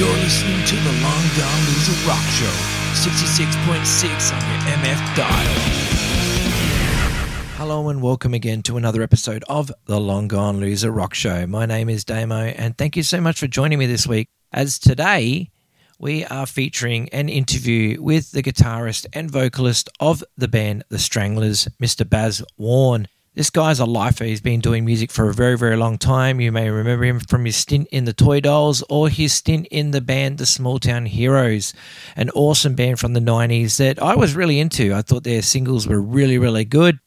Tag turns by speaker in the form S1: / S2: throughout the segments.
S1: You're listening to the Long Gone Loser Rock Show, 66.6 on your MF dial. Hello and welcome again to another episode of the Long Gone Loser Rock Show. My name is Damo and thank you so much for joining me this week. As today we are featuring an interview with the guitarist and vocalist of the band The Stranglers, Mr. Baz Warne. This guy's a lifer. He's been doing music for a very, very long time. You may remember him from his stint in the Toy Dolls or his stint in the band The Small Town Heroes, an awesome band from the 90s that I was really into. I thought their singles were really, really good.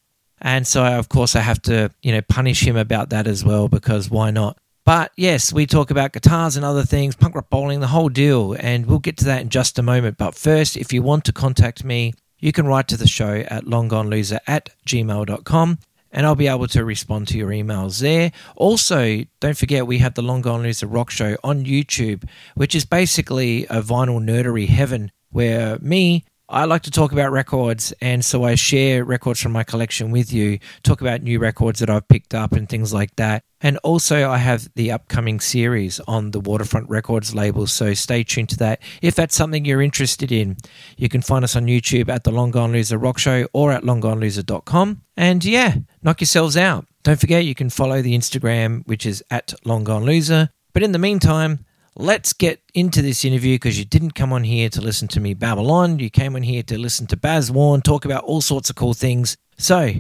S1: And so, of course, I have to, you know, punish him about that as well because why not? But yes, we talk about guitars and other things, punk rock bowling, the whole deal. And we'll get to that in just a moment. But first, if you want to contact me, you can write to the show at longgoneloser at gmail.com and I'll be able to respond to your emails there. Also, don't forget we have the Long Gone Loser Rock Show on YouTube, which is basically a vinyl nerdery heaven where me, I like to talk about records, and so I share records from my collection with you, talk about new records that I've picked up and things like that. And also, I have the upcoming series on the Waterfront Records label, so stay tuned to that. If that's something you're interested in, you can find us on YouTube at the Long Gone Loser Rock Show or at longgoneloser.com. And yeah, knock yourselves out. Don't forget, you can follow the Instagram, which is at Long Gone Loser. But in the meantime, let's get into this interview because you didn't come on here to listen to me Babylon. You came on here to listen to Baz Warne talk about all sorts of cool things. So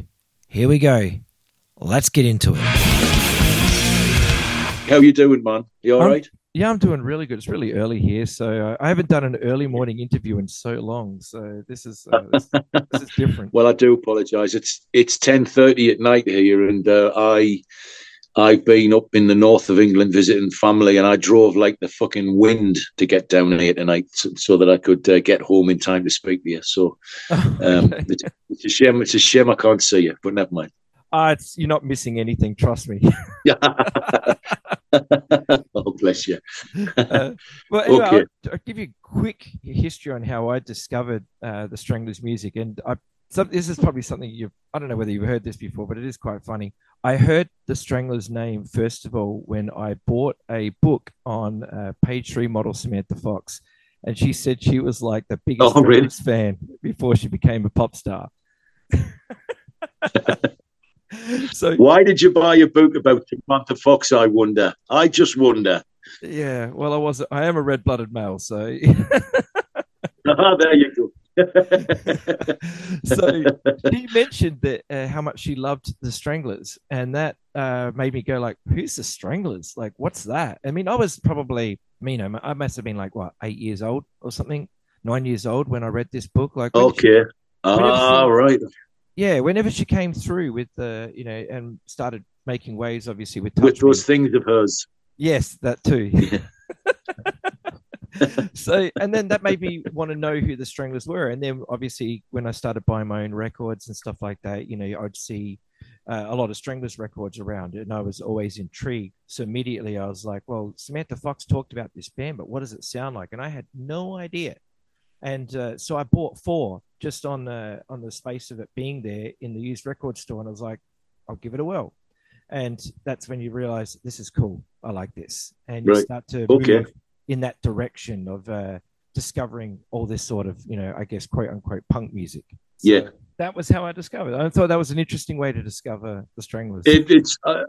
S1: here we go. Let's get into it.
S2: How you doing, man? You all
S1: I'm,
S2: right?
S1: Yeah, I'm doing really good. It's really early here, so I haven't done an early morning interview in so long. So this is uh, this, this, is different.
S2: well, I do apologise. It's it's ten thirty at night here, and uh, I I've been up in the north of England visiting family, and I drove like the fucking wind to get down here tonight, so, so that I could uh, get home in time to speak to you. So um, it's, it's, a shame. It's a shame I can't see you, but never mind.
S1: Uh, it's, you're not missing anything. Trust me.
S2: oh, bless you.
S1: uh, well, anyway, okay. I'll, I'll, give you a quick history on how I discovered uh, the Stranglers music, and I so this is probably something you've, I don't know whether you've heard this before, but it is quite funny. I heard the Stranglers name first of all when I bought a book on uh, page three model Samantha Fox, and she said she was like the biggest oh, really? fan before she became a pop star.
S2: so why did you buy a book about Samantha Fox? I wonder. I just wonder.
S1: Yeah, well, I was I am a red blooded male, so.
S2: ah, there you go.
S1: so she mentioned that uh, how much she loved the Stranglers, and that uh, made me go like, "Who's the Stranglers? Like, what's that?" I mean, I was probably, you know, I must have been like what eight years old or something, nine years old when I read this book. Like,
S2: okay, ah, right,
S1: yeah. Whenever she came through with the, you know, and started making waves, obviously with
S2: with those things of hers.
S1: Yes, that too. So and then that made me want to know who the stranglers were. And then obviously when i started buying my own records and stuff like that you know i'd see uh, a lot of stranglers records around and i was always intrigued. So immediately i was like well samantha fox talked about this band but what does it sound like? And i had no idea. And uh, so i bought four just on the on the space of it being there in the used record store and i was like i'll give it a whirl. And that's when you realize this is cool. I like this. And you right. start to
S2: okay.
S1: move in that direction of uh, discovering all this sort of, you know, I guess, quote unquote, punk music.
S2: So yeah.
S1: That was how I discovered. I thought that was an interesting way to discover the Stranglers.
S2: It, it's uh,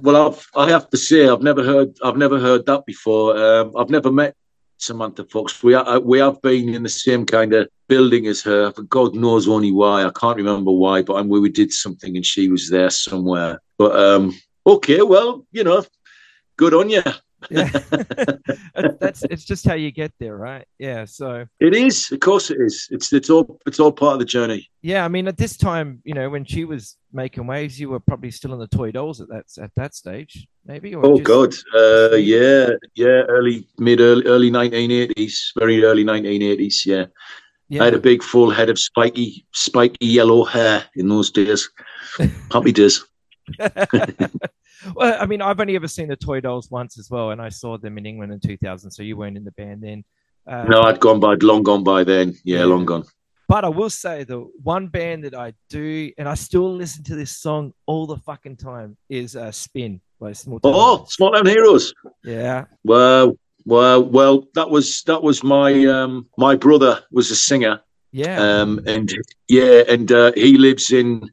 S2: well, I've, I have to say, I've never heard, I've never heard that before. Um, I've never met Samantha Fox. We are, uh, we have been in the same kind of building as her. For God knows only why. I can't remember why, but I'm, we did something and she was there somewhere. But um, okay, well, you know, good on you
S1: yeah. That's it's just how you get there right? Yeah so
S2: it is. Of course it is. It's it's all it's all part of the journey.
S1: Yeah i mean at this time you know when she was making waves you were probably still in the toy dolls at that at that stage maybe
S2: oh just... god. Uh yeah yeah early mid early early 1980s very early 1980s yeah. Yeah. I had a big full head of spiky, spiky yellow hair in those days. Happy days.
S1: well, I mean, I've only ever seen the Toy Dolls once as well, and I saw them in England in 2000. So you weren't in the band then.
S2: Uh, no, I'd gone by, long gone by then. Yeah, yeah, long gone.
S1: But I will say the one band that I do, and I still listen to this song all the fucking time, is uh, Spin by Small Town.
S2: Oh, Small Town Heroes.
S1: Yeah.
S2: Well, Well, well, that was that was my um, my brother was a singer.
S1: Yeah.
S2: Um, and yeah, and uh, he lives in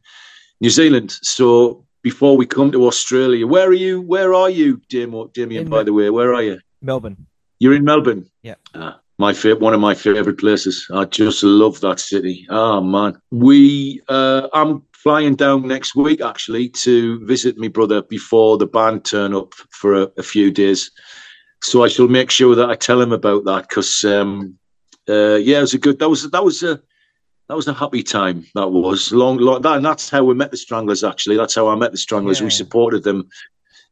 S2: New Zealand. So before we come to Australia, where are you? Where are you, Damien? Damien by the way, where are you?
S1: Melbourne.
S2: You're in Melbourne.
S1: Yeah.
S2: Ah, my favorite, one of my favorite places. I just love that city. Oh man, we. Uh, I'm flying down next week actually to visit my brother before the band turn up for a, a few days. So I shall make sure that I tell him about that because um, uh, yeah, it was a good. That was that was a that was a happy time. That was long, long. That, and that's how we met the Stranglers. Actually, that's how I met the Stranglers. Yeah. We supported them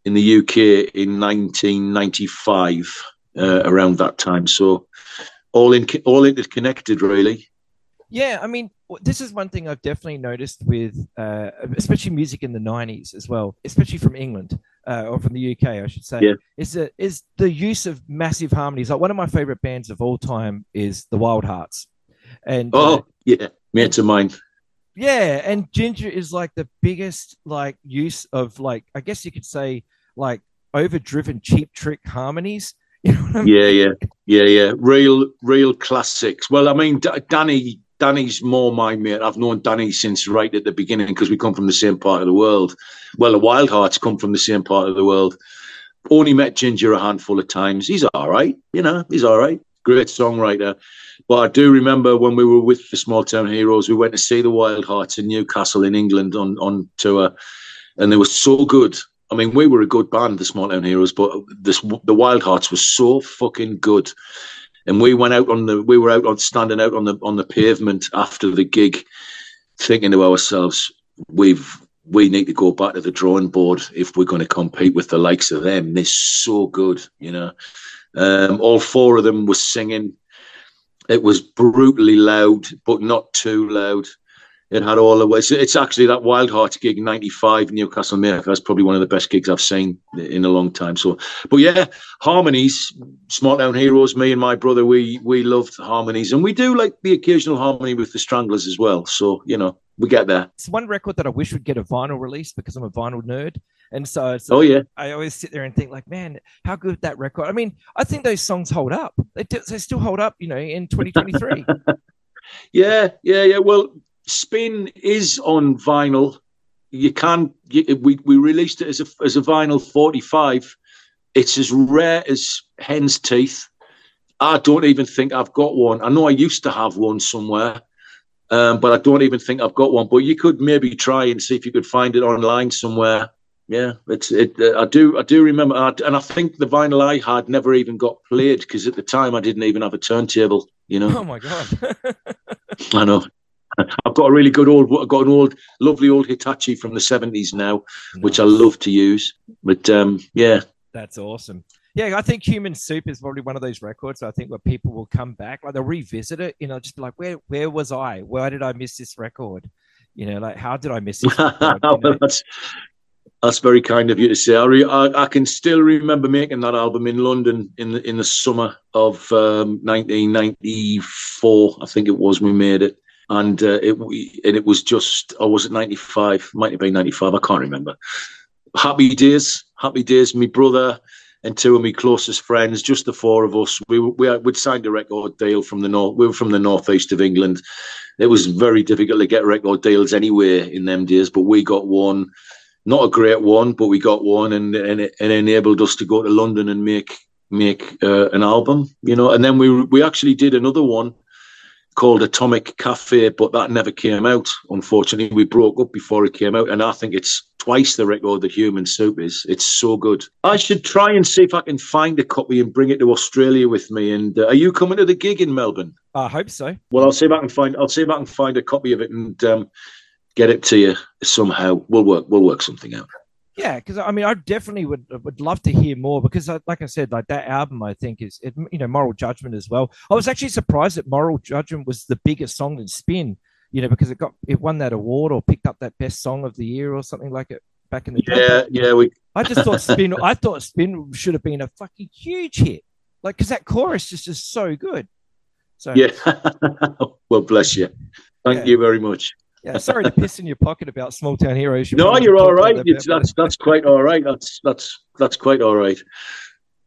S2: in the UK in 1995 uh, around that time. So all in all interconnected, really.
S1: Yeah, I mean, this is one thing I've definitely noticed with, uh, especially music in the '90s as well, especially from England uh, or from the UK, I should say.
S2: Yeah.
S1: Is the is the use of massive harmonies? Like one of my favorite bands of all time is the Wild Hearts, and
S2: oh uh, yeah, mates of mine.
S1: Yeah, and Ginger is like the biggest like use of like I guess you could say like overdriven cheap trick harmonies
S2: You know I mean? Yeah, yeah, yeah, yeah. Real, real classics. Well, I mean, D- Danny, Danny's more my mate. I've known Danny since right at the beginning because we come from the same part of the world. Well, the Wild Hearts come from the same part of the world. Only met Ginger a handful of times. He's all right, you know. He's all right. Great songwriter. But I do remember when we were with the Small Town Heroes, we went to see the Wild Hearts in Newcastle in England on on tour, and they were so good. I mean, we were a good band, the Small Town Heroes, but this the Wild Hearts was so fucking good. And we went out on the we were out on standing out on the on the pavement after the gig, thinking to ourselves, we've we need to go back to the drawing board if we're going to compete with the likes of them. They're so good, you know. Um, all four of them were singing. It was brutally loud, but not too loud. It had all the ways. It's actually that Wild Hearts gig '95 Newcastle Mayfair. That's probably one of the best gigs I've seen in a long time. So, but yeah, harmonies, Small Town Heroes. Me and my brother, we we loved harmonies, and we do like the occasional harmony with the Stranglers as well. So you know, we get there.
S1: It's one record that I wish would get a vinyl release because I'm a vinyl nerd, and so, so
S2: oh yeah,
S1: I always sit there and think like, man, how good that record. I mean, I think those songs hold up. They do, they still hold up, you know, in 2023.
S2: yeah, yeah, yeah. Well, Spin is on vinyl. You can you, we we released it as a as a vinyl 45. It's as rare as hen's teeth. I don't even think I've got one. I know I used to have one somewhere, um, but I don't even think I've got one. But you could maybe try and see if you could find it online somewhere. Yeah, it's it. Uh, I do I do remember, and I think the vinyl I had never even got played because at the time I didn't even have a turntable. You know.
S1: Oh my god.
S2: I know. I've got a really good old, I've got an old, lovely old Hitachi from the seventies now, nice. which I love to use. But um, yeah,
S1: that's awesome. Yeah, I think Human Soup is probably one of those records. I think where people will come back, like they'll revisit it. You know, just be like, where, where was I? Why did I miss this record? You know, like how did I miss this? well,
S2: that's that's very kind of you to say. I, re- I, I, can still remember making that album in London in the in the summer of um, 1994. I think it was we made it. And uh, it and it was just or was it 95 might have been 95 i can't remember. Happy days happy days my brother and two of my closest friends just the four of us. We we we'd signed a record deal from the north we were from the northeast of england. It was very difficult to get record deals anywhere in them days but we got one not a great one but we got one and and it, it enabled us to go to london and make make uh, an album you know and then we we actually did another one called Atomic Cafe, but that never came out. Unfortunately, we broke up before it came out, and I think it's twice the record that Human Soup is. It's so good. I should try and see if I can find a copy and bring it to Australia with me. And uh, are you coming to the gig in Melbourne?
S1: I hope so.
S2: Well, I'll see if I can find. I'll see if I can find a copy of it and um, get it to you somehow. We'll work. We'll work something out.
S1: Yeah, because I mean, I definitely would would love to hear more because, like I said, like that album, I think is it, you know Moral Judgment as well. I was actually surprised that Moral Judgment was the biggest song in Spin, you know, because it got it won that award or picked up that best song of the year or something like it back in the
S2: yeah day. yeah we.
S1: I just thought Spin. I thought Spin should have been a fucking huge hit, like because that chorus is just so good. So
S2: yeah, well, bless you. Thank yeah. you very much
S1: yeah, sorry to piss in your pocket about small town heroes.
S2: You no, you're all right. It's, that's that's quite all right. That's that's that's quite all right.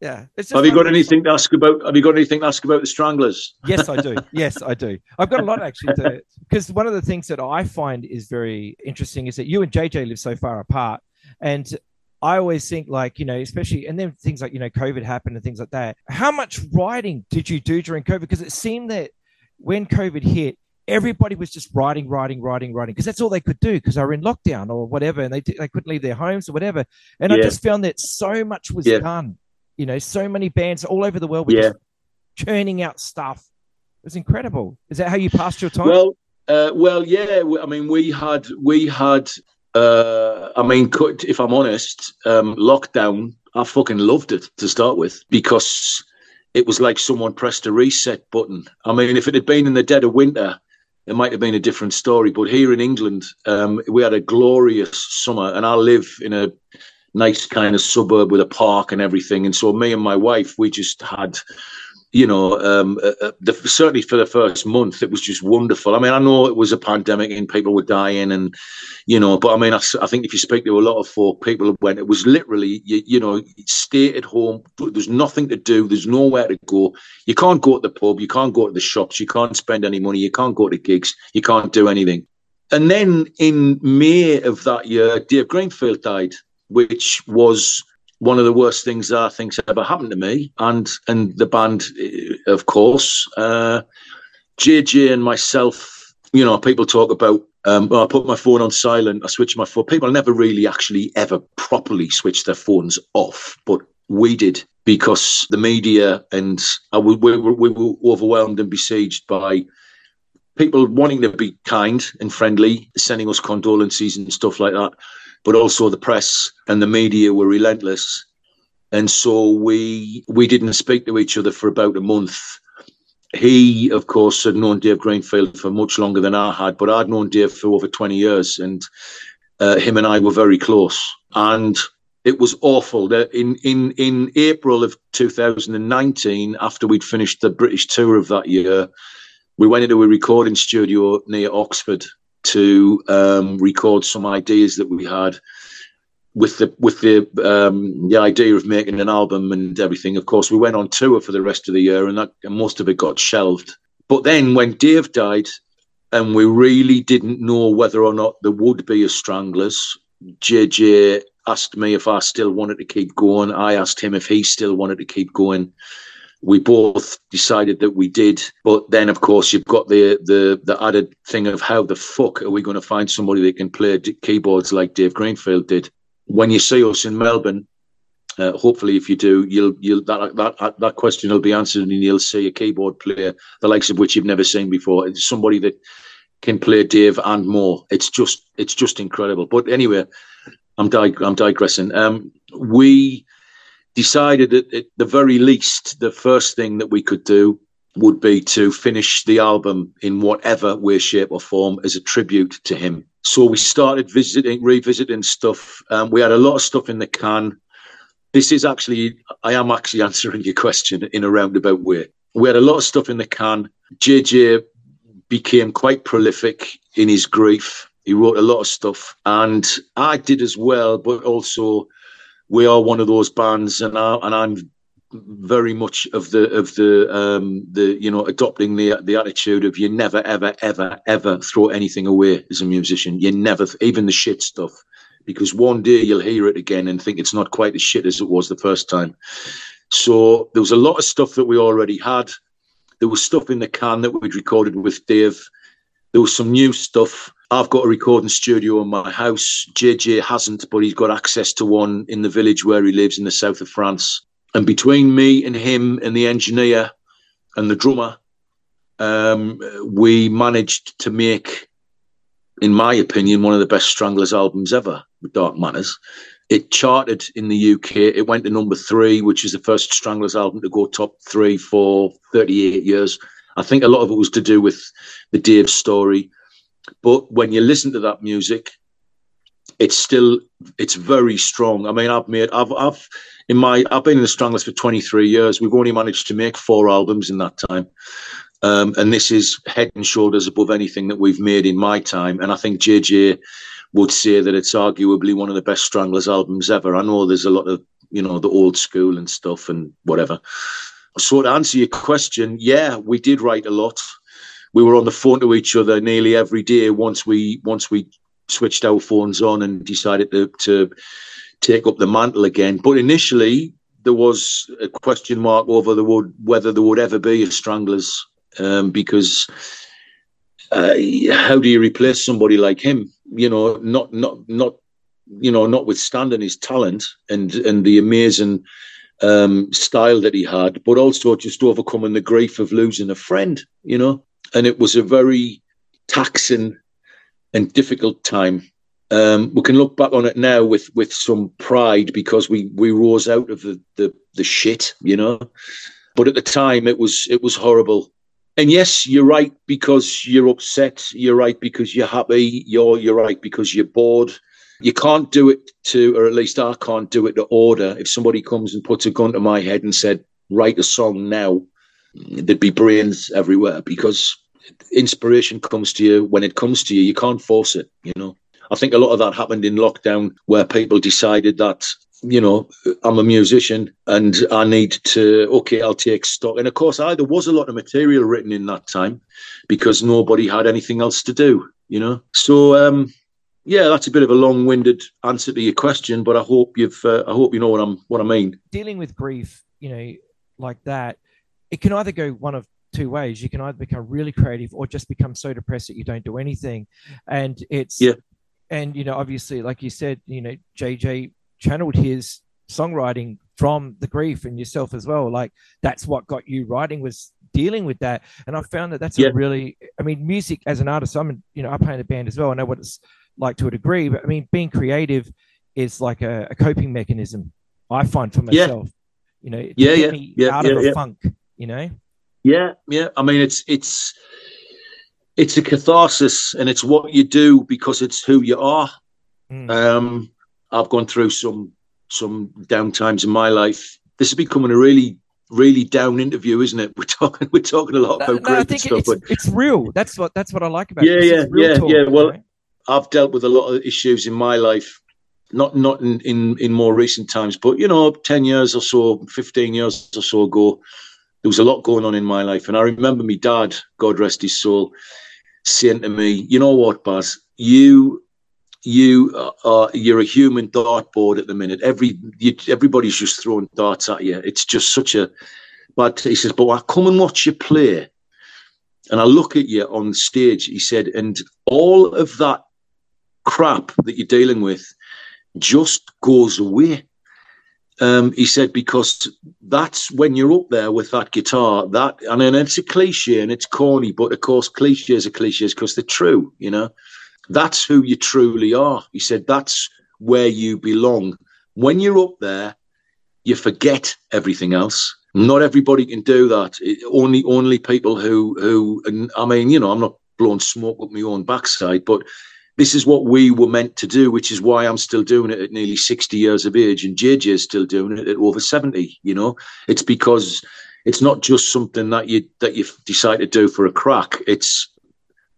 S1: yeah.
S2: have you got anything to ask about? Have you got anything to ask about the Stranglers?
S1: yes, I do. Yes, I do. I've got a lot actually because one of the things that I find is very interesting is that you and JJ live so far apart, and I always think like, you know, especially, and then things like, you know, COVID happened and things like that. How much writing did you do during COVID? Because it seemed that when COVID hit, everybody was just writing, writing, writing, writing, because that's all they could do because they were in lockdown or whatever, and they they couldn't leave their homes or whatever. And yeah. I just found that so much was yeah. done. You know, so many bands all over the world were yeah. just churning out stuff. It was incredible. Is that how you passed your time?
S2: Well, uh, well, yeah. I mean, we had we had. Uh, I mean, if I'm honest, um, lockdown. I fucking loved it to start with because it was like someone pressed a reset button. I mean, if it had been in the dead of winter, it might have been a different story. But here in England, um, we had a glorious summer, and I live in a nice kind of suburb with a park and everything. And so me and my wife, we just had you know, um, uh, uh, the, certainly for the first month, it was just wonderful. I mean, I know it was a pandemic and people were dying, and you know, but I mean, I, I think if you speak to a lot of folk, people went. It was literally, you, you know, stay at home. There's nothing to do. There's nowhere to go. You can't go to the pub. You can't go to the shops. You can't spend any money. You can't go to gigs. You can't do anything. And then in May of that year, Dave Greenfield died, which was one of the worst things that I think's ever happened to me, and and the band, of course. Uh, JJ and myself, you know, people talk about. Um, I put my phone on silent. I switch my phone. People never really actually ever properly switch their phones off, but we did because the media and uh, we, we, we were overwhelmed and besieged by people wanting to be kind and friendly, sending us condolences and stuff like that but also the press and the media were relentless. And so we we didn't speak to each other for about a month. He, of course, had known Dave Greenfield for much longer than I had, but I'd known Dave for over 20 years, and uh, him and I were very close. And it was awful. In in in April of 2019, after we'd finished the British tour of that year, we went into a recording studio near Oxford to um, record some ideas that we had with the with the um, the idea of making an album and everything. Of course, we went on tour for the rest of the year, and that and most of it got shelved. But then, when Dave died, and we really didn't know whether or not there would be a Stranglers, JJ asked me if I still wanted to keep going. I asked him if he still wanted to keep going we both decided that we did. But then, of course, you've got the the the added thing of how the fuck are we going to find somebody that can play keyboards like Dave Greenfield did? When you see us in Melbourne, uh, hopefully, if you do, you'll you'll that that that question will be answered, and you'll see a keyboard player the likes of which you've never seen before. It's somebody that can play Dave and more. It's just it's just incredible. But anyway, I'm dig- I'm digressing. Um, we decided that at the very least, the first thing that we could do would be to finish the album in whatever way, shape, or form as a tribute to him. So we started visiting, revisiting stuff. Um, we had a lot of stuff in the can. This is actually, I am actually answering your question in a roundabout way. We had a lot of stuff in the can. JJ became quite prolific in his grief. He wrote a lot of stuff, and I did as well, but also we are one of those bands, and I, and I'm very much of the of the um the you know adopting the the attitude of you never ever ever ever throw anything away as a musician. You never even the shit stuff. Because one day you'll hear it again and think it's not quite as shit as it was the first time. So there was a lot of stuff that we already had. There was stuff in the can that we'd recorded with Dave. There was some new stuff I've got a recording studio in my house. JJ hasn't, but he's got access to one in the village where he lives in the south of France. And between me and him and the engineer and the drummer, um, we managed to make, in my opinion, one of the best Stranglers albums ever with Dark Matters. It charted in the UK. It went to number three, which is the first Stranglers album to go top three for 38 years. I think a lot of it was to do with the Dave story but when you listen to that music, it's still it's very strong. I mean, I've made I've I've in my I've been in the Stranglers for 23 years. We've only managed to make four albums in that time. Um, and this is head and shoulders above anything that we've made in my time. And I think JJ would say that it's arguably one of the best Stranglers albums ever. I know there's a lot of you know, the old school and stuff and whatever. So to answer your question, yeah, we did write a lot. We were on the phone to each other nearly every day once we once we switched our phones on and decided to, to take up the mantle again. But initially, there was a question mark over the would, whether there would ever be a Stranglers um, because uh, how do you replace somebody like him? You know, not not not you know, notwithstanding his talent and and the amazing um, style that he had, but also just overcoming the grief of losing a friend. You know, and it was a very taxing and difficult time. Um, we can look back on it now with with some pride because we we rose out of the the, the shit, you know. But at the time, it was it was horrible. And yes, you're right because you're upset. You're right because you're happy. You're you're right because you're bored. You can't do it to, or at least I can't do it to order. If somebody comes and puts a gun to my head and said, "Write a song now," there'd be brains everywhere because inspiration comes to you when it comes to you. You can't force it. You know. I think a lot of that happened in lockdown where people decided that you know, I'm a musician and I need to, okay, I'll take stock. And of course, I, there was a lot of material written in that time because nobody had anything else to do, you know. So, um, yeah, that's a bit of a long-winded answer to your question, but I hope you've, uh, I hope you know what I'm, what I mean.
S1: Dealing with grief, you know, like that, it can either go one of two ways. You can either become really creative or just become so depressed that you don't do anything. And it's,
S2: yeah.
S1: And you know, obviously, like you said, you know, JJ channeled his songwriting from the grief and yourself as well. Like that's what got you writing was dealing with that. And I found that that's yeah. a really, I mean, music as an artist, I'm, you know, I play in a band as well. I know what it's like to a degree, but I mean, being creative is like a, a coping mechanism. I find for myself, yeah. you know,
S2: yeah, yeah, yeah,
S1: out
S2: yeah,
S1: of a funk, you know?
S2: Yeah. Yeah. I mean, it's, it's, it's a catharsis and it's what you do because it's who you are. Mm. Um, I've gone through some some down times in my life. This is becoming a really really down interview, isn't it? We're talking we're talking a lot about no, great stuff,
S1: it's,
S2: but
S1: it's real. That's what that's what I like about
S2: yeah,
S1: it.
S2: Yeah, yeah,
S1: talk,
S2: yeah. Well, right? I've dealt with a lot of issues in my life, not not in, in in more recent times, but you know, ten years or so, fifteen years or so ago, there was a lot going on in my life, and I remember my dad, God rest his soul, saying to me, "You know what, Baz, you you are you're a human dartboard at the minute. Every you, everybody's just throwing darts at you. It's just such a. But he says, but I come and watch you play, and I look at you on stage. He said, and all of that crap that you're dealing with just goes away. Um, he said because that's when you're up there with that guitar. That and then it's a cliche and it's corny, but of course cliches are cliches because they're true. You know. That's who you truly are. He said, that's where you belong. When you're up there, you forget everything else. Not everybody can do that. It, only only people who who I mean, you know, I'm not blowing smoke up my own backside, but this is what we were meant to do, which is why I'm still doing it at nearly 60 years of age, and JJ is still doing it at over 70. You know, it's because it's not just something that you that you decide to do for a crack. It's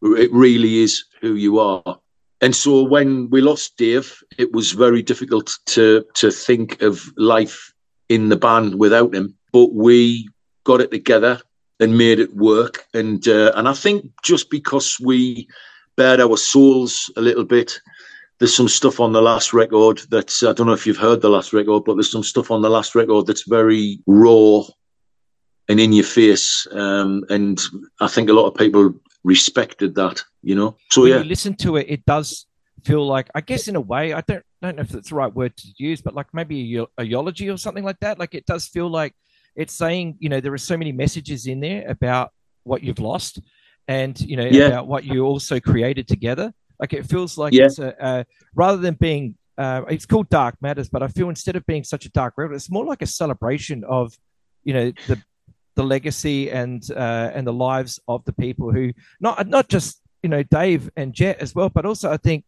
S2: it really is who you are. And so when we lost Dave, it was very difficult to to think of life in the band without him. But we got it together and made it work. And uh, and I think just because we bared our souls a little bit, there's some stuff on the last record that's I don't know if you've heard the last record, but there's some stuff on the last record that's very raw and in your face. Um, and I think a lot of people respected that, you know. So
S1: when
S2: yeah,
S1: you listen to it, it does feel like, I guess, in a way, I don't don't know if that's the right word to use, but like maybe a, a eulogy or something like that. Like it does feel like it's saying, you know, there are so many messages in there about what you've lost, and you know,
S2: yeah.
S1: about what you also created together. Like it feels like
S2: Yeah.
S1: it's a, a rather than being. Uh, it's called Dark Matters, but I feel instead of being such a dark record, it's more like a celebration of, you know, the the legacy and uh, and the lives of the people who not not just you know Dave and Jet as well, but also I think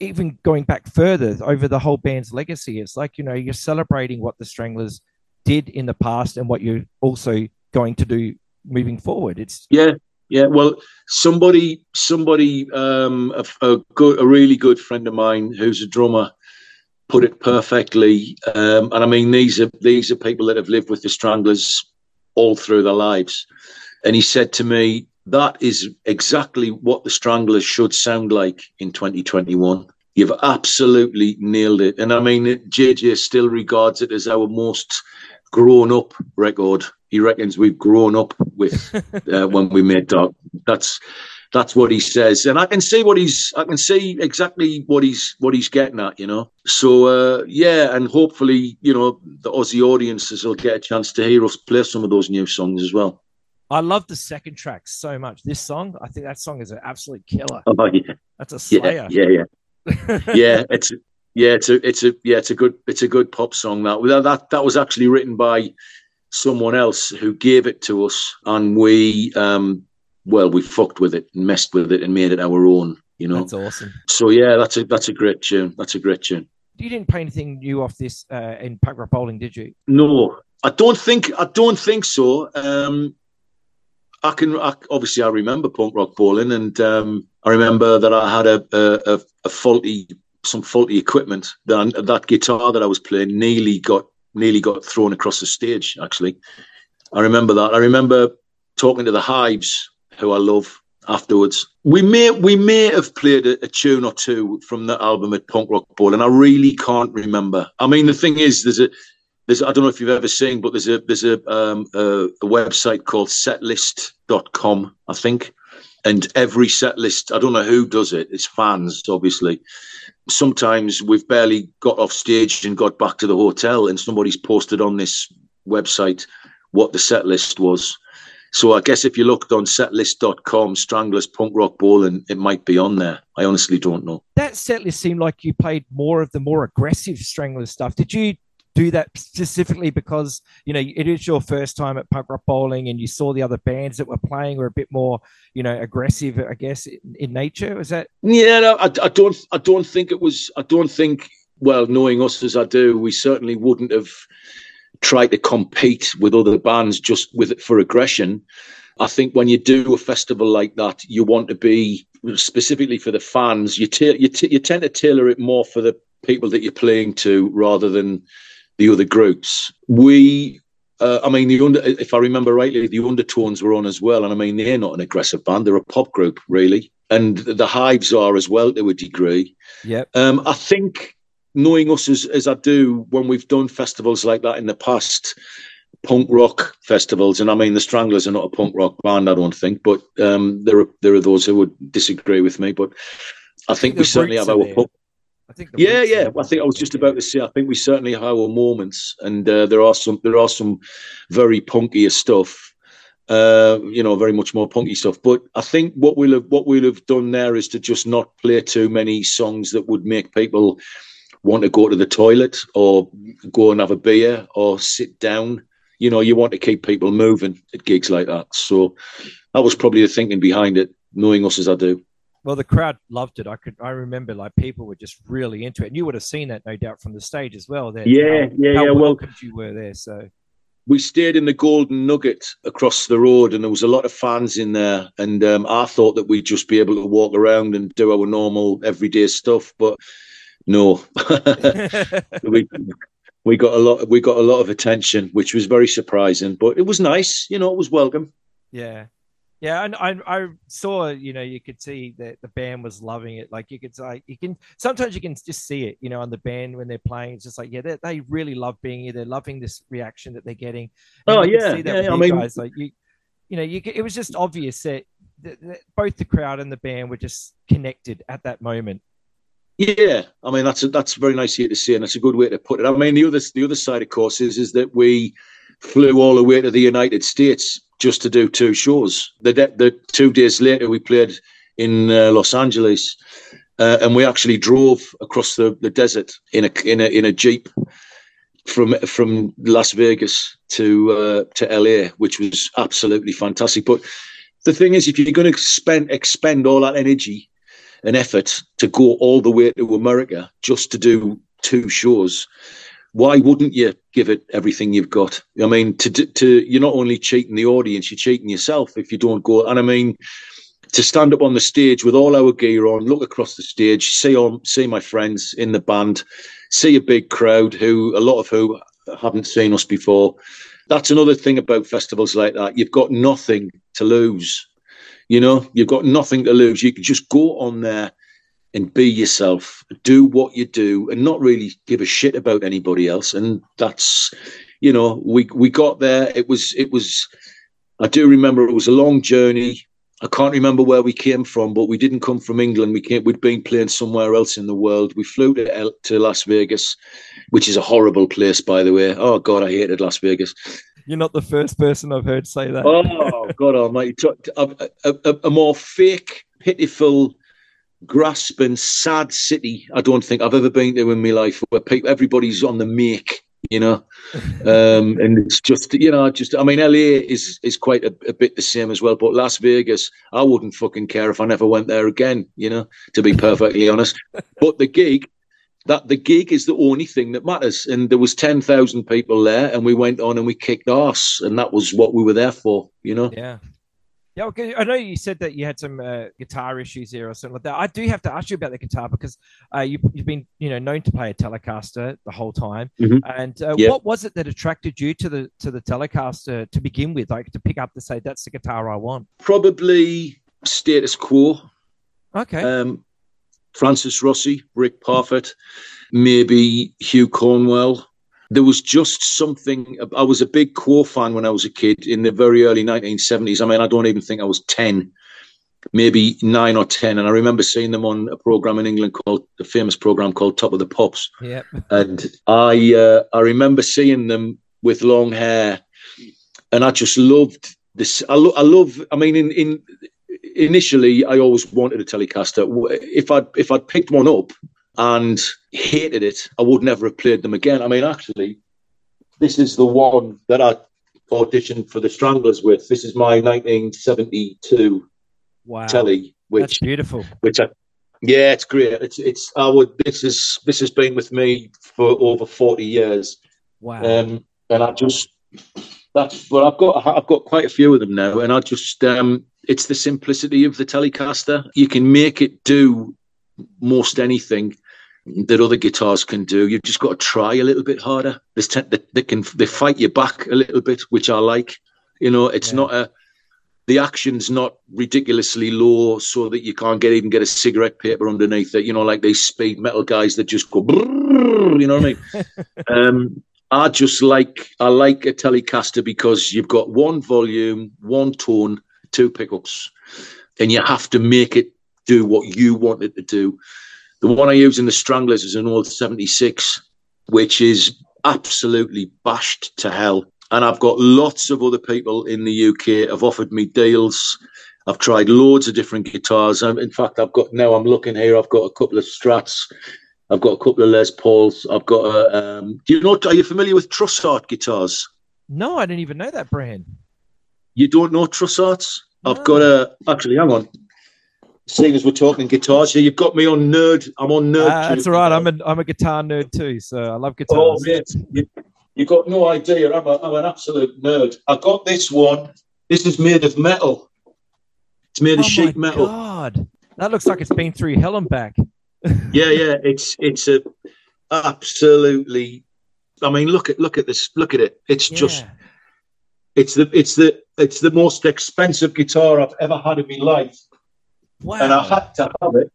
S1: even going back further over the whole band's legacy, it's like you know you're celebrating what the Stranglers did in the past and what you're also going to do moving forward. It's
S2: yeah, yeah. Well, somebody, somebody, um, a, a good, a really good friend of mine who's a drummer, put it perfectly. Um, and I mean, these are these are people that have lived with the Stranglers all through their lives. And he said to me, "That is exactly what the Stranglers should sound like in 2021." You've absolutely nailed it. And I mean, JJ still regards it as our most grown up record. He reckons we've grown up with uh, when we made Dark. That's that's what he says, and I can see what he's. I can see exactly what he's what he's getting at. You know. So uh, yeah, and hopefully, you know, the Aussie audiences will get a chance to hear us play some of those new songs as well.
S1: I love the second track so much. This song, I think that song is an absolute killer.
S2: Oh yeah,
S1: that's a slayer.
S2: Yeah, yeah, yeah. yeah, it's yeah, it's a it's a yeah, it's a good it's a good pop song. That that that was actually written by someone else who gave it to us, and we um well we fucked with it and messed with it and made it our own. You know,
S1: that's awesome.
S2: So yeah, that's a that's a great tune. That's a great tune.
S1: You didn't play anything new off this uh, in Punk Rock Bowling, did you?
S2: No, I don't think I don't think so. Um, I can I, obviously I remember punk rock bowling, and um, I remember that I had a, a, a faulty some faulty equipment. That that guitar that I was playing nearly got nearly got thrown across the stage. Actually, I remember that. I remember talking to the Hives, who I love. Afterwards, we may we may have played a, a tune or two from the album at Punk Rock Ball, and I really can't remember. I mean, the thing is, there's a there's I don't know if you've ever seen, but there's a there's a um, a, a website called setlist.com, I think, and every set list, I don't know who does it. It's fans, obviously. Sometimes we've barely got off stage and got back to the hotel, and somebody's posted on this website what the set list was. So I guess if you looked on setlist.com, Stranglers Punk Rock Ball, and it might be on there. I honestly don't know.
S1: That set list seemed like you played more of the more aggressive Stranglers stuff. Did you do that specifically because you know it is your first time at punk rock bowling and you saw the other bands that were playing were a bit more you know aggressive i guess in, in nature. Was that?
S2: Yeah no, I, I, don't i don't think it was i don't think well knowing us as i do we certainly wouldn't have tried to compete with other bands just with it for aggression. I think when you do a festival like that you want to be specifically for the fans. You, ta- you, t- you tend to tailor it more for the people that you're playing to rather than the other groups. We, uh, I mean, the under, if I remember rightly, the undertones were on as well. And I mean, they're not an aggressive band; they're a pop group, really. And the Hives are as well to a degree.
S1: Yeah.
S2: Um, I think knowing us as, as I do when we've done festivals like that in the past, punk rock festivals, and I mean the Stranglers are not a punk rock band, I don't think, but um, there are there are those who would disagree with me. But I think, I think we certainly have our punk, I think. Yeah, yeah. I think I was just about to say. I think we certainly have our moments, and uh, there are some there are some very punkier stuff. Uh, you know, very much more punky stuff. But I think what we'll have what we'll have done there is to just not play too many songs that would make people want to go to the toilet or go and have a beer or sit down. You know, you want to keep people moving at gigs like that. So that was probably the thinking behind it, knowing us as I do.
S1: Well, the crowd loved it. I could, I remember, like people were just really into it, and you would have seen that, no doubt, from the stage as well. That
S2: yeah, how, yeah, how yeah. Well,
S1: you were there, so
S2: we stayed in the Golden Nugget across the road, and there was a lot of fans in there. And um, I thought that we'd just be able to walk around and do our normal everyday stuff, but no, we we got a lot. We got a lot of attention, which was very surprising, but it was nice. You know, it was welcome.
S1: Yeah, yeah, and I, I saw, you know, you could see that the band was loving it. Like you could say, you can sometimes you can just see it, you know, on the band when they're playing. It's just like, yeah, they, they really love being here. They're loving this reaction that they're getting.
S2: And oh yeah, yeah. I mean,
S1: guys, like you, you know, you it was just obvious that, that, that both the crowd and the band were just connected at that moment.
S2: Yeah, I mean that's a, that's very nice here to see, and that's a good way to put it. I mean the other the other side, of course, is is that we flew all the way to the United States just to do two shows. The, the two days later, we played in uh, Los Angeles, uh, and we actually drove across the, the desert in a in a in a jeep from from Las Vegas to uh, to LA, which was absolutely fantastic. But the thing is, if you're going to spend expend all that energy and effort to go all the way to America just to do two shows, why wouldn't you give it everything you've got? I mean, to to you're not only cheating the audience, you're cheating yourself if you don't go. And I mean, to stand up on the stage with all our gear on, look across the stage, see all see my friends in the band, see a big crowd who a lot of who haven't seen us before. That's another thing about festivals like that. You've got nothing to lose. You know, you've got nothing to lose. You can just go on there and be yourself, do what you do, and not really give a shit about anybody else. And that's, you know, we we got there. It was it was. I do remember it was a long journey. I can't remember where we came from, but we didn't come from England. We came, we'd been playing somewhere else in the world. We flew to, to Las Vegas, which is a horrible place, by the way. Oh God, I hated Las Vegas.
S1: You're not the first person I've heard say that.
S2: Oh God Almighty! A, a, a more fake, pitiful, grasping, sad city. I don't think I've ever been to in my life where people, everybody's on the make you know. Um, and it's just, you know, just I mean, LA is is quite a, a, bit the same as well. But Las Vegas, I wouldn't fucking care if I never went there again, you know, to be perfectly honest. But the gig, that the gig is the only thing that matters. And there was ten thousand people there, and we went on and we kicked ass, and that was what we were there for, you know.
S1: Yeah. Yeah, okay. I know you said that you had some uh, guitar issues here or something like that. I do have to ask you about the guitar because uh, you, have been, you know, known to play a Telecaster the whole time. Mm-hmm. And uh, what was it that attracted you to the to the Telecaster to begin with, like to pick up to say that's the guitar I want?
S2: Probably status quo.
S1: Okay.
S2: Um, Francis Rossi, Rick Parfitt, maybe Hugh Cornwell there was just something. I was a big Quo fan when I was a kid in the very early 1970s. I mean, I don't even think I was 10, maybe nine or 10. And I remember seeing them on a program in England called the famous program called Top of the Pops.
S1: Yep.
S2: And I, uh, I remember seeing them with long hair, and I just loved this. I, lo- I love. I mean, in in initially, I always wanted a Telecaster. If I if I'd picked one up and hated it, I would never have played them again. I mean, actually, this is the one that I auditioned for the Stranglers with. This is my 1972 wow. telly, which
S1: That's beautiful.
S2: Which I, yeah, it's great. It's it's I would this is this has been with me for over 40 years.
S1: Wow.
S2: Um, and I just that's well, I've got I've got quite a few of them now, and I just um, it's the simplicity of the Telecaster. You can make it do most anything that other guitars can do. You've just got to try a little bit harder. They, they can they fight you back a little bit, which I like. You know, it's yeah. not a the action's not ridiculously low so that you can't get even get a cigarette paper underneath it. You know, like these speed metal guys that just go. you know what I mean? um, I just like I like a Telecaster because you've got one volume, one tone, two pickups, and you have to make it do what you want it to do. The one I use in the Stranglers is an old 76, which is absolutely bashed to hell. And I've got lots of other people in the UK have offered me deals. I've tried loads of different guitars. in fact, I've got now I'm looking here. I've got a couple of Strats. I've got a couple of Les Pauls. I've got a. Um, do you know? Are you familiar with Trussart guitars?
S1: No, I didn't even know that brand.
S2: You don't know Trussarts? No. I've got a. Actually, hang on seeing as we're talking guitars you've got me on nerd. I'm on nerd.
S1: Uh, that's all right. I'm a I'm a guitar nerd too, so I love guitars. Oh,
S2: mate, you, you got no idea. I'm, a, I'm an absolute nerd. I got this one. This is made of metal. It's made
S1: oh
S2: of sheet metal.
S1: God, that looks like it's been through hell and back.
S2: yeah, yeah. It's it's a absolutely. I mean, look at look at this. Look at it. It's yeah. just. It's the it's the it's the most expensive guitar I've ever had in my life Wow. And I had to have it.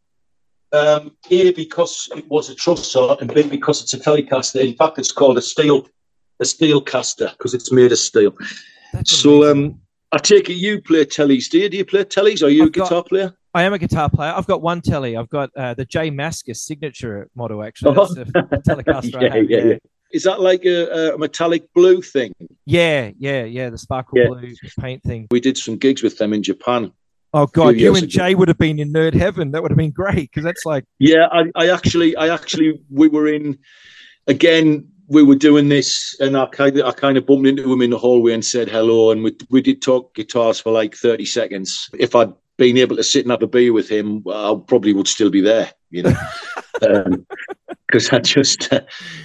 S2: Um, a because it was a Trussart, and B because it's a Telecaster. In fact, it's called a steel a steel caster because it's made of steel. That's so um, I take it you play tellies, do you? Do you play tellies? Are you I've a guitar got, player?
S1: I am a guitar player. I've got one telly. I've got uh, the J Mascis signature model. Actually,
S2: that's the Telecaster. yeah, yeah, yeah, Is that like a, a, metallic blue thing?
S1: Yeah, yeah, yeah. The sparkle yeah. blue paint thing.
S2: We did some gigs with them in Japan
S1: Oh God, you and Jay would have been in nerd heaven. That would have been great because that's like.
S2: Yeah, I, I actually, I actually, we were in. Again, we were doing this, and I kind of, I kind of bumped into him in the hallway and said hello, and we we did talk guitars for like thirty seconds. If I'd been able to sit and have a beer with him, I probably would still be there, you know. because um, I just, uh,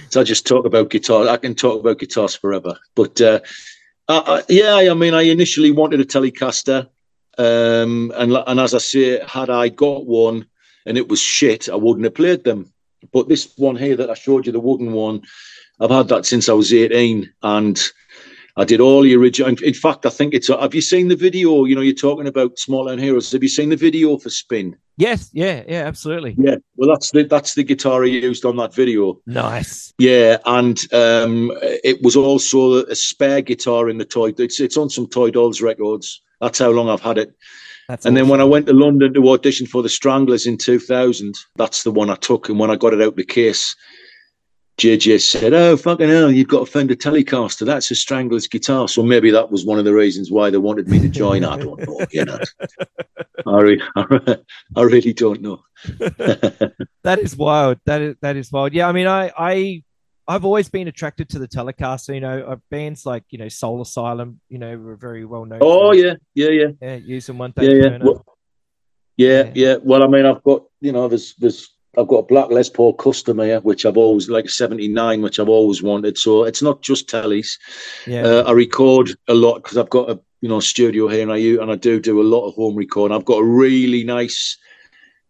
S2: so I just talk about guitar. I can talk about guitars forever. But uh, I, I, yeah, I mean, I initially wanted a Telecaster. Um, and and as I say, had I got one and it was shit, I wouldn't have played them. but this one here that I showed you, the wooden one, I've had that since I was 18, and I did all the original. In fact, I think it's. Have you seen the video? You know, you're talking about Small Town Heroes. Have you seen the video for Spin?
S1: Yes, yeah, yeah, absolutely.
S2: Yeah, well, that's the that's the guitar he used on that video.
S1: Nice.
S2: Yeah, and um, it was also a spare guitar in the toy. It's it's on some Toy Dolls records. That's how long I've had it. That's and awesome. then when I went to London to audition for the Stranglers in 2000, that's the one I took. And when I got it out the case, JJ said, "Oh fucking hell, you've got a Fender Telecaster. That's a Stranglers guitar." So maybe that was one of the reasons why they wanted me to join. I don't know. You know, I, re- I really don't know.
S1: that is wild. That is that is wild. Yeah, I mean, I I I've always been attracted to the Telecaster. You know, bands like you know Soul Asylum. You know, were very well known.
S2: Oh yeah, yeah, yeah.
S1: Yeah, using one
S2: thing. Yeah, yeah. Well, yeah, yeah, yeah. Well, I mean, I've got you know, there's there's I've got a black Les Paul custom here, which I've always like 79, which I've always wanted. So it's not just tellies. Yeah. Uh, I record a lot because I've got a you know studio here, and I and I do do a lot of home recording. I've got a really nice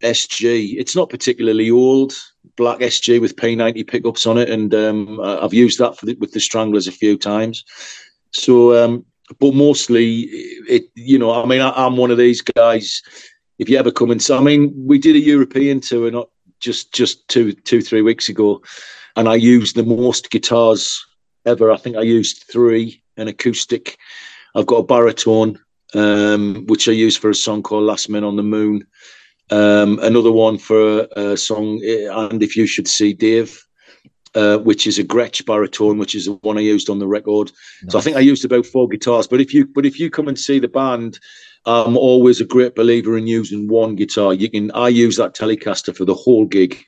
S2: SG. It's not particularly old black SG with P90 pickups on it, and um, I've used that the, with the Stranglers a few times. So, um, but mostly, it you know, I mean, I, am one of these guys. If you ever come and, so, I mean, we did a European tour not just just two two three weeks ago, and I used the most guitars ever. I think I used three an acoustic. I've got a baritone, um, which I use for a song called "Last Men on the Moon." Um, another one for a, a, song, eh, and if you should see Dave, uh, which is a Gretsch baritone, which is the one I used on the record. Nice. So I think I used about four guitars. But if you but if you come and see the band, I'm always a great believer in using one guitar. You can I use that Telecaster for the whole gig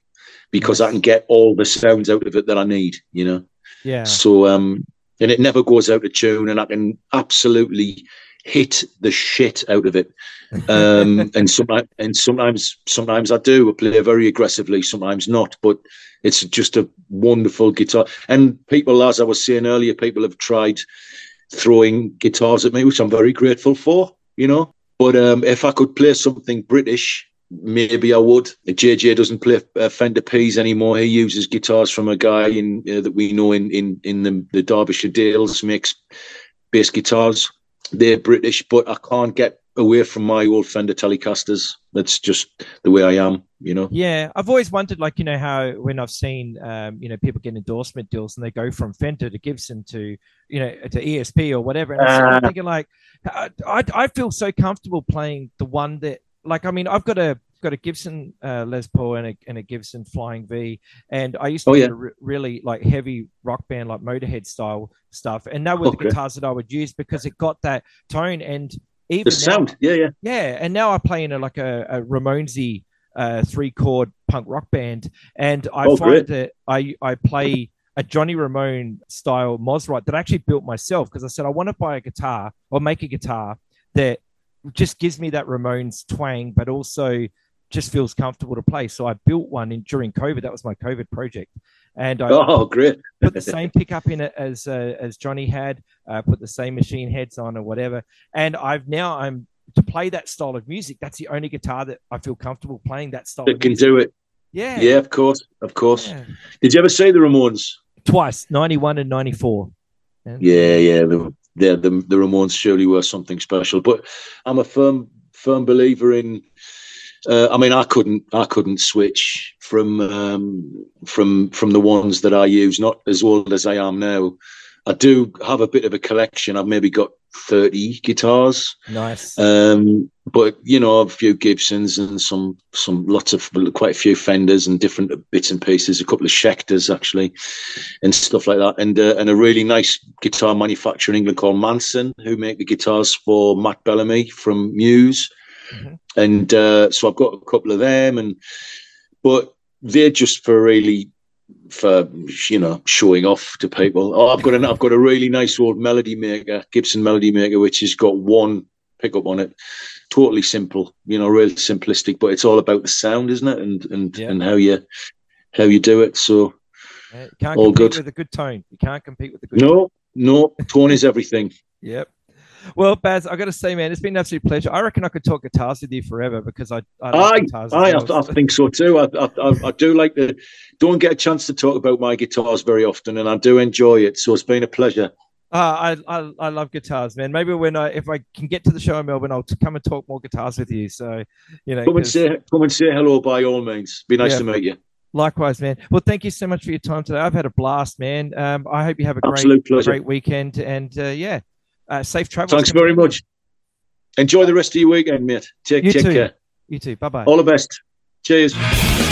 S2: because. I can get all the sounds out of it that I need. You know.
S1: Yeah.
S2: So um, and it never goes out of tune, and I can absolutely hit the shit out of it. Um, and sometimes, and sometimes, sometimes I do. I play very aggressively. Sometimes not, but it's just a wonderful guitar. And people, as I was saying earlier, people have tried throwing guitars at me, which I'm very grateful for. You know, but um, if I could play something British, maybe I would. JJ doesn't play uh, Fender P's anymore. He uses guitars from a guy in uh, that we know in in in the, the Derbyshire Dales makes bass guitars they're British, but I can't get away from my old Fender Telecasters. That's just the way I am, you know.
S1: Yeah, I've always wondered, like you know, how when I've seen, um, you know, people get endorsement deals and they go from Fender to Gibson to, you know, to ESP or whatever, and uh, I'm thinking like, I, I feel so comfortable playing the one that, like, I mean, I've got a got a Gibson uh, Les Paul and a, and a Gibson Flying V, and I used to oh, yeah. re- really like heavy rock band like Motorhead style stuff, and that were okay. the guitars that I would use because it got that tone and even
S2: the sound,
S1: now,
S2: yeah, yeah,
S1: yeah. And now I play in a like a, a Ramonesy uh, three chord punk rock band, and I oh, find great. that I I play a Johnny Ramone style Mosrite that I actually built myself because I said I want to buy a guitar or make a guitar that just gives me that Ramones twang, but also just feels comfortable to play. So I built one in during COVID. That was my COVID project, and I
S2: oh great
S1: put the same pickup in it as uh, as Johnny had. Uh, put the same machine heads on or whatever, and I've now I'm to play that style of music. That's the only guitar that I feel comfortable playing that style.
S2: It can music. do it.
S1: Yeah,
S2: yeah, of course, of course. Yeah. Did you ever see the Ramones?
S1: Twice, ninety one and ninety four.
S2: Yeah, yeah, the, the the the Ramones surely were something special. But I'm a firm firm believer in uh, I mean, I couldn't, I couldn't switch from um, from from the ones that I use. Not as old as I am now. I do have a bit of a collection. I've maybe got thirty guitars.
S1: Nice.
S2: Um, but you know, a few Gibsons and some some lots of quite a few Fenders and different bits and pieces. A couple of Schechters actually, and stuff like that. And uh, and a really nice guitar manufacturer in England called Manson, who make the guitars for Matt Bellamy from Muse. Mm-hmm. And uh, so I've got a couple of them, and but they're just for really for you know showing off to people. Oh, I've got an I've got a really nice old melody maker, Gibson melody maker, which has got one pickup on it. Totally simple, you know, really simplistic, but it's all about the sound, isn't it? And and yeah. and how you how you do it. So
S1: yeah, can't all good with a good tone. You can't compete with a good.
S2: No, tone. no, tone is everything.
S1: Yep. Well, Baz, I got to say, man, it's been an absolute pleasure. I reckon I could talk guitars with you forever because I I,
S2: I, I, well. I, think so too. I, I, I do like the don't get a chance to talk about my guitars very often, and I do enjoy it. So it's been a pleasure.
S1: Uh, I, I I love guitars, man. Maybe when I if I can get to the show in Melbourne, I'll come and talk more guitars with you. So, you know,
S2: come and say come and say hello by all means. Be nice yeah, to meet you.
S1: Likewise, man. Well, thank you so much for your time today. I've had a blast, man. Um, I hope you have a great great weekend, and uh, yeah, uh, safe travel.
S2: Thanks very much. Enjoy the rest of your weekend, mate. Take, take care.
S1: You too. Bye bye.
S2: All the best. Cheers.